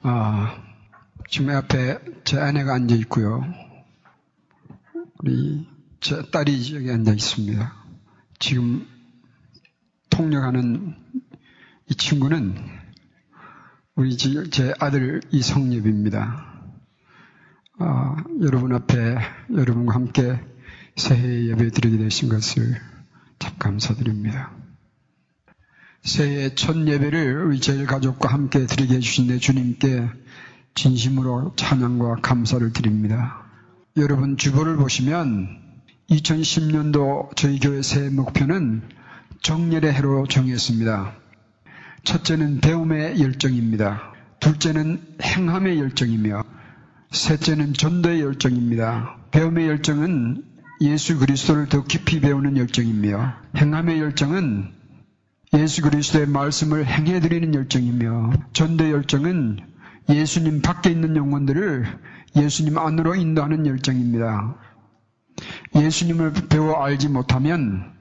아, 지금 앞에 제 아내가 앉아 있고요. 우리 제 딸이 여기 앉아 있습니다. 지금 통역하는 이 친구는 우리 제 아들 이성엽입니다. 아, 여러분 앞에 여러분과 함께 새해 예배 드리게 되신 것을 참 감사드립니다. 새해 첫 예배를 우리 제일 가족과 함께 드리게 해주신 내 주님께 진심으로 찬양과 감사를 드립니다. 여러분 주보를 보시면 2010년도 저희 교회 새해 목표는 정렬의 해로 정했습니다. 첫째는 배움의 열정입니다. 둘째는 행함의 열정이며 셋째는 전도의 열정입니다. 배움의 열정은 예수 그리스도를 더 깊이 배우는 열정이며 행함의 열정은 예수 그리스도의 말씀을 행해드리는 열정이며 전도의 열정은 예수님 밖에 있는 영혼들을 예수님 안으로 인도하는 열정입니다. 예수님을 배워 알지 못하면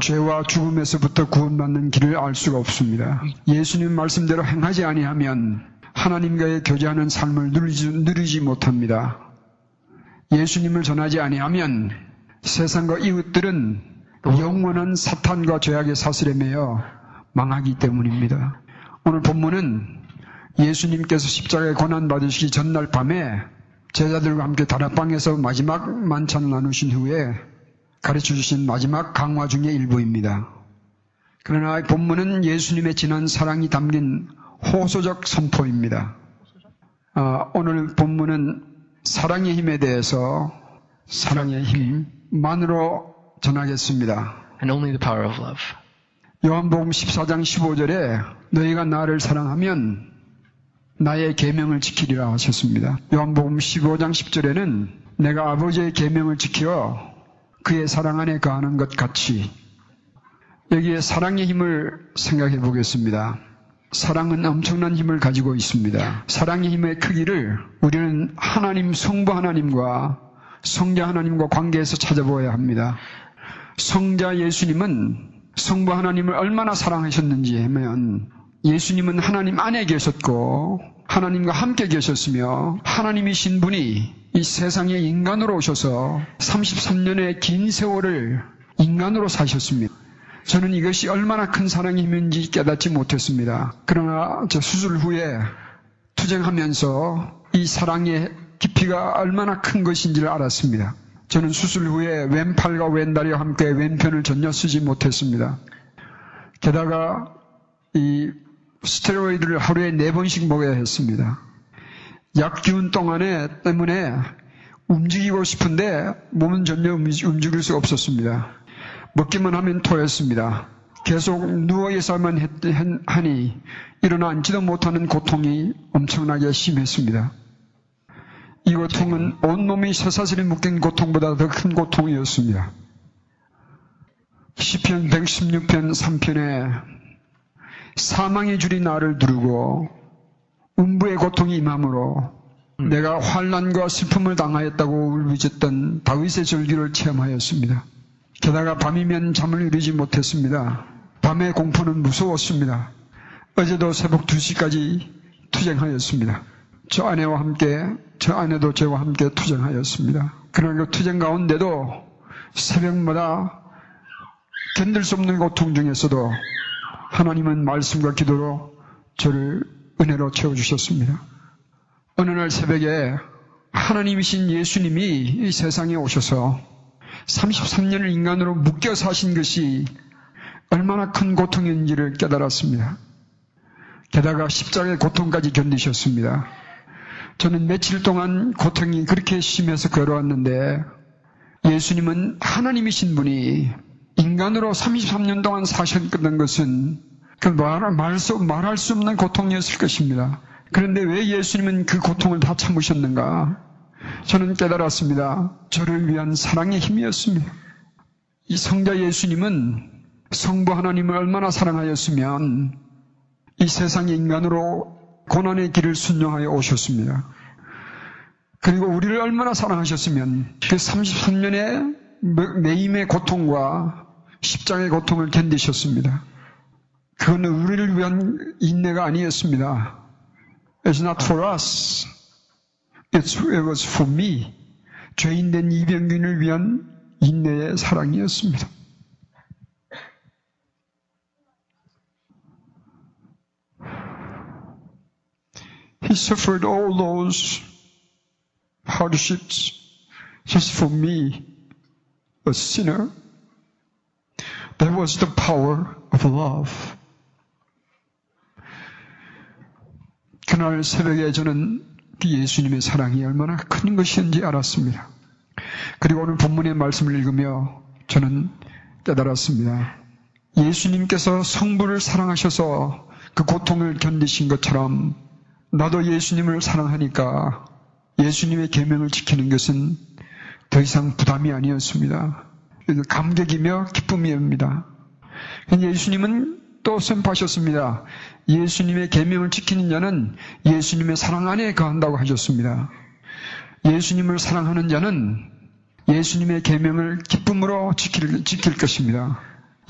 죄와 죽음에서부터 구원받는 길을 알 수가 없습니다. 예수님 말씀대로 행하지 아니하면 하나님과의 교제하는 삶을 누리지, 누리지 못합니다. 예수님을 전하지 아니하면 세상과 이웃들은 영원한 사탄과 죄악의 사슬에 매여 망하기 때문입니다. 오늘 본문은 예수님께서 십자가에 고난 받으시기 전날 밤에 제자들과 함께 다락방에서 마지막 만찬을 나누신 후에 가르쳐 주신 마지막 강화 중의 일부입니다. 그러나 본문은 예수님의 진한 사랑이 담긴 호소적 선포입니다. 아, 오늘 본문은 사랑의 힘에 대해서 사랑의 힘만으로 전하겠습니다. and only the power of love. 요한복음 14장 15절에 너희가 나를 사랑하면 나의 계명을 지키리라 하셨습니다. 요한복음 15장 10절에는 내가 아버지의 계명을 지켜 그의 사랑 안에 거하는 것 같이 여기에 사랑의 힘을 생각해 보겠습니다. 사랑은 엄청난 힘을 가지고 있습니다. 사랑의 힘의 크기를 우리는 하나님 성부 하나님과 성자 하나님과 관계에서 찾아보아야 합니다. 성자 예수님은 성부 하나님을 얼마나 사랑하셨는지 하면 예수님은 하나님 안에 계셨고 하나님과 함께 계셨으며 하나님이신 분이 이 세상에 인간으로 오셔서 33년의 긴 세월을 인간으로 사셨습니다. 저는 이것이 얼마나 큰 사랑의 힘인지 깨닫지 못했습니다. 그러나 저 수술 후에 투쟁하면서 이 사랑의 깊이가 얼마나 큰 것인지를 알았습니다. 저는 수술 후에 왼팔과 왼다리와 함께 왼편을 전혀 쓰지 못했습니다. 게다가 이 스테로이드를 하루에 네 번씩 먹어야 했습니다. 약 기운 동안에 때문에 움직이고 싶은데 몸은 전혀 움직일 수 없었습니다. 먹기만 하면 토했습니다. 계속 누워 있어야만 하니 일어나 앉지도 못하는 고통이 엄청나게 심했습니다. 이 고통은 온몸이 쇠사슬에 묶인 고통보다 더 큰 고통이었습니다. 시편 116편 3편에 사망의 줄이 나를 두르고 음부의 고통이 임함으로 음. 내가 환란과 슬픔을 당하였다고 울부짖던 다윗의 절규를 체험하였습니다. 게다가 밤이면 잠을 이루지 못했습니다. 밤의 공포는 무서웠습니다. 어제도 새벽 2시까지 투쟁하였습니다. 저 아내와 함께, 저 아내도 저와 함께 투쟁하였습니다. 그러나 그 투쟁 가운데도 새벽마다 견딜 수 없는 고통 중에서도 하나님은 말씀과 기도로 저를 은혜로 채워주셨습니다. 어느 날 새벽에 하나님이신 예수님이 이 세상에 오셔서 33년을 인간으로 묶여 사신 것이 얼마나 큰 고통인지를 깨달았습니다. 게다가 십자가의 고통까지 견디셨습니다. 저는 며칠 동안 고통이 그렇게 심해서 걸어왔는데 예수님은 하나님이신 분이 인간으로 33년 동안 사셨던 것은 그 말, 말 수, 말할 수 없는 고통이었을 것입니다. 그런데 왜 예수님은 그 고통을 다 참으셨는가? 저는 깨달았습니다. 저를 위한 사랑의 힘이었습니다. 이 성자 예수님은 성부 하나님을 얼마나 사랑하였으면 이 세상의 인간으로 고난의 길을 순종하여 오셨습니다. 그리고 우리를 얼마나 사랑하셨으면 그 33년의 매임의 고통과 십장의 고통을 견디셨습니다. 그건 우리를 위한 인내가 아니었습니다. It's not for us. It was for me. 죄인된 이병균을 위한 인내의 사랑이었습니다. Suffered all those hardships just for me, a sinner. That was the power of love. 그날 새벽에 저는 예수님의 사랑이 얼마나 큰 것인지 알았습니다. 그리고 오늘 본문의 말씀을 읽으며 저는 깨달았습니다. 예수님께서 성부를 사랑하셔서 그 고통을 견디신 것처럼 나도 예수님을 사랑하니까 예수님의 계명을 지키는 것은 더 이상 부담이 아니었습니다. 감격이며 기쁨이옵니다. 예수님은 또 선포하셨습니다. 예수님의 계명을 지키는 자는 예수님의 사랑 안에 거한다고 하셨습니다. 예수님을 사랑하는 자는 예수님의 계명을 기쁨으로 지킬, 지킬 것입니다.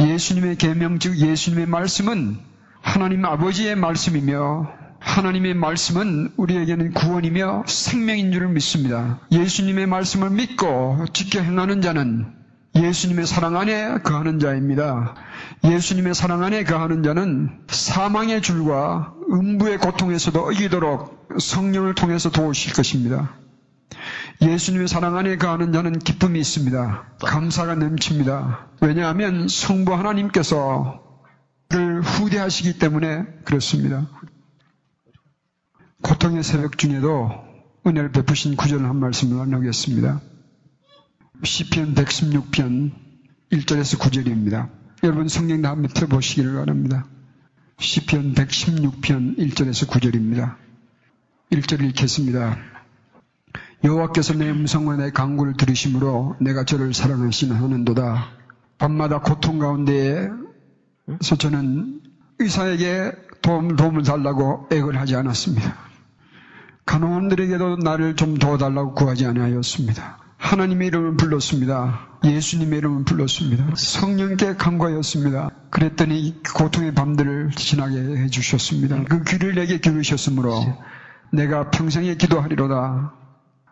예수님의 계명 즉 예수님의 말씀은 하나님 아버지의 말씀이며 하나님의 말씀은 우리에게는 구원이며 생명인 줄을 믿습니다. 예수님의 말씀을 믿고 지켜 행하는 자는 예수님의 사랑 안에 거하는 자입니다. 예수님의 사랑 안에 거하는 자는 사망의 줄과 음부의 고통에서도 이기도록 성령을 통해서 도우실 것입니다. 예수님의 사랑 안에 거하는 자는 기쁨이 있습니다. 감사가 넘칩니다. 왜냐하면 성부 하나님께서 그를 후대하시기 때문에 그렇습니다. 고통의 새벽 중에도 은혜를 베푸신 구절을 한 말씀을 나누겠습니다. 시편 116편 1절에서 9절입니다. 여러분 성경 다 한번 펴보시기를 바랍니다. 시편 116편 1절에서 9절입니다. 1절 읽겠습니다. 여호와께서 내 음성과 내 강구를 들으심으로 내가 저를 사랑하시는 하는도다. 밤마다 고통 가운데에서 저는 의사에게 도움, 도움을 달라고 애걸 하지 않았습니다. 간호원들에게도 나를 좀 도와달라고 구하지 아니하였습니다. 하나님의 이름을 불렀습니다. 예수님의 이름을 불렀습니다. 성령께 간과하였습니다. 그랬더니 고통의 밤들을 지나게 해주셨습니다. 그 귀를 내게 기르셨으므로 내가 평생에 기도하리로다.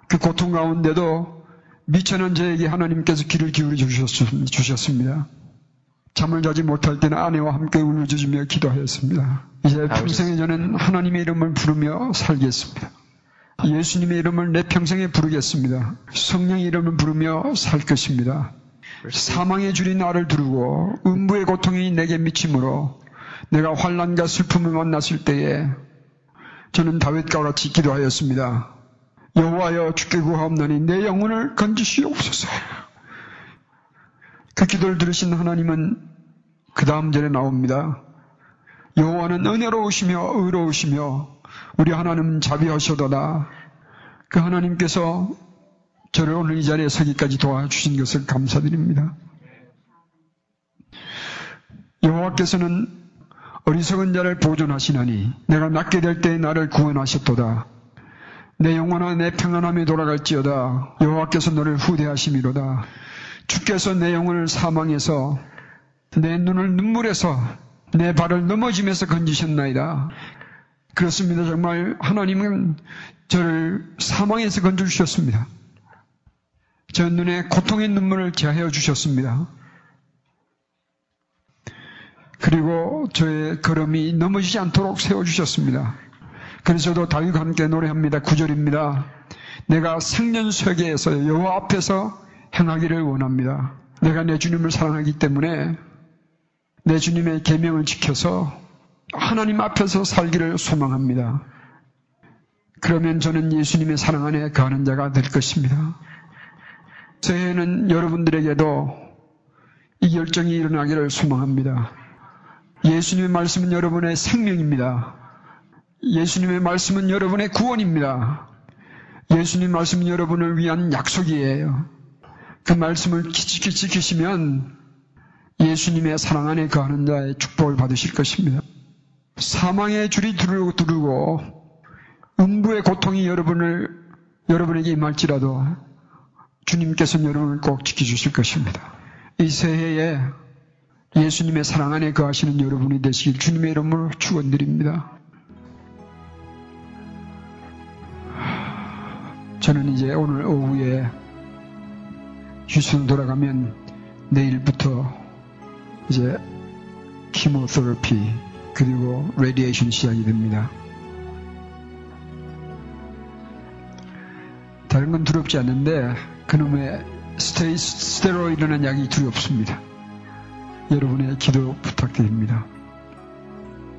그 고통 가운데도 미천한 저에게 하나님께서 귀를 기울여 주셨습니다. 잠을 자지 못할 때는 아내와 함께 울부짖으며 기도하였습니다. 이제 평생에 저는 하나님의 이름을 부르며 살겠습니다. 예수님의 이름을 내 평생에 부르겠습니다. 성령의 이름을 부르며 살 것입니다. 사망의 줄이 나를 두르고 음부의 고통이 내게 미침으로 내가 환란과 슬픔을 만났을 때에 저는 다윗과 같이 기도하였습니다. 여호와여 주께 구하옵나니 내 영혼을 건지시옵소서. 그 기도를 들으신 하나님은 그 다음 절에 나옵니다. 여호와는 은혜로우시며 의로우시며 우리 하나님은 자비하셔도다. 그 하나님께서 저를 오늘 이 자리에 서기까지 도와주신 것을 감사드립니다. 여호와께서는 어리석은 자를 보존하시나니 내가 낫게 될 때에 나를 구원하셨도다. 내 영혼아 내 평안함에 돌아갈지어다. 여호와께서 너를 후대하심이로다. 주께서 내 영혼을 사망해서 내 눈을 눈물에서 내 발을 넘어짐에서 건지셨나이다. 그렇습니다. 정말 하나님은 저를 사망에서 건져주셨습니다. 저 눈에 고통의 눈물을 제하여 주셨습니다. 그리고 저의 걸음이 넘어지지 않도록 세워주셨습니다. 그래서도 다윗과 함께 노래합니다. 구절입니다. 내가 생년쇠계에서 여호와 앞에서 행하기를 원합니다. 내가 내 주님을 사랑하기 때문에 내 주님의 계명을 지켜서 하나님 앞에서 살기를 소망합니다. 그러면 저는 예수님의 사랑 안에 거하는 자가 될 것입니다. 새해에는 여러분들에게도 이 결정이 일어나기를 소망합니다. 예수님의 말씀은 여러분의 생명입니다. 예수님의 말씀은 여러분의 구원입니다. 예수님 말씀은 여러분을 위한 약속이에요. 그 말씀을 지키시면 예수님의 사랑 안에 거하는 자의 축복을 받으실 것입니다. 사망의 줄이 두르고 음부의 고통이 여러분을 여러분에게 임할지라도 주님께서는 여러분을 꼭 지켜주실 것입니다. 이 새해에 예수님의 사랑 안에 거하시는 여러분이 되시길 주님의 이름으로 축원드립니다. 저는 이제 오늘 오후에 휴스턴 돌아가면 내일부터 이제 chemotherapy 그리고 radiation 시작이 됩니다. 다른 건 두렵지 않는데 그놈의 스테이, 스테로이드는 약이 두렵습니다. 여러분의 기도 부탁드립니다.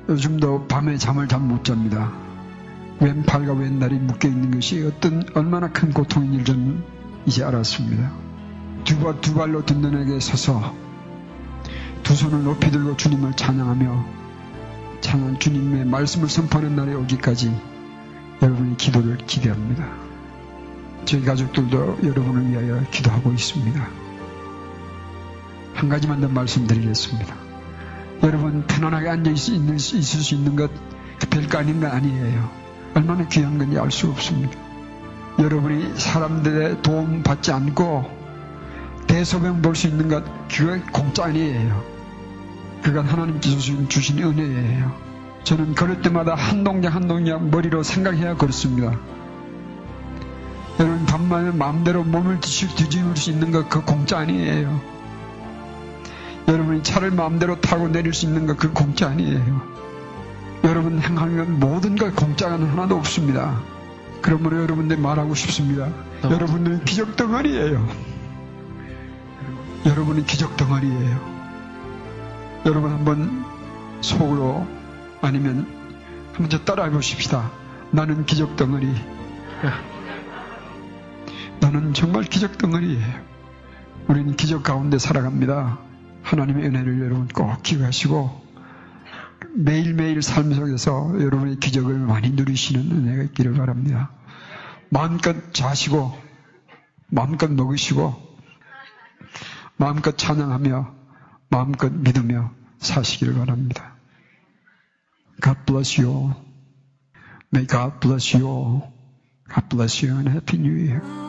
요즘도 밤에 잠을 잘 못 잡니다. 왼팔과 왼다리 묶여 있는 것이 어떤 얼마나 큰 고통인지 저는 이제 알았습니다. 두, 발, 두 발로 에게 서서 두 손을 높이 들고 주님을 찬양하며 찬양 주님의 말씀을 선포하는 날에 오기까지 여러분의 기도를 기대합니다. 저희 가족들도 여러분을 위하여 기도하고 있습니다. 한 가지만 더 말씀드리겠습니다. 여러분 편안하게 앉아 있을 수 있는 것 별거 아닌 건 아니에요. 얼마나 귀한 건지 알 수 없습니다. 여러분이 사람들의 도움 받지 않고 대소변 볼 수 있는 것 그거 공짜 아니에요. 그건 하나님께서 주신 은혜예요. 저는 걸을 때마다 한 동작 한 동작 머리로 생각해야 걸습니다. 여러분 밤만에 마음대로 몸을 뒤집을 수 있는 것 그 공짜 아니에요. 여러분이 차를 마음대로 타고 내릴 수 있는 것 그 공짜 아니에요. 여러분 행하는 모든 것 공짜가 하나도 없습니다. 그러므로 여러분들 말하고 싶습니다. 여러분은 기적 덩어리예요. 여러분은 기적 덩어리예요. 여러분 한번 속으로 아니면 한번 저 따라해 보십시다. 나는 기적 덩어리. 나는 정말 기적 덩어리예요. 우리는 기적 가운데 살아갑니다. 하나님의 은혜를 여러분 꼭 기억하시고 매일매일 삶 속에서 여러분의 기적을 많이 누리시는 은혜가 있기를 바랍니다. 마음껏 자시고 마음껏 먹으시고 마음껏 찬양하며 마음껏 믿으며 사시기를 바랍니다. God bless you all. May God bless you all. God bless you and Happy New Year.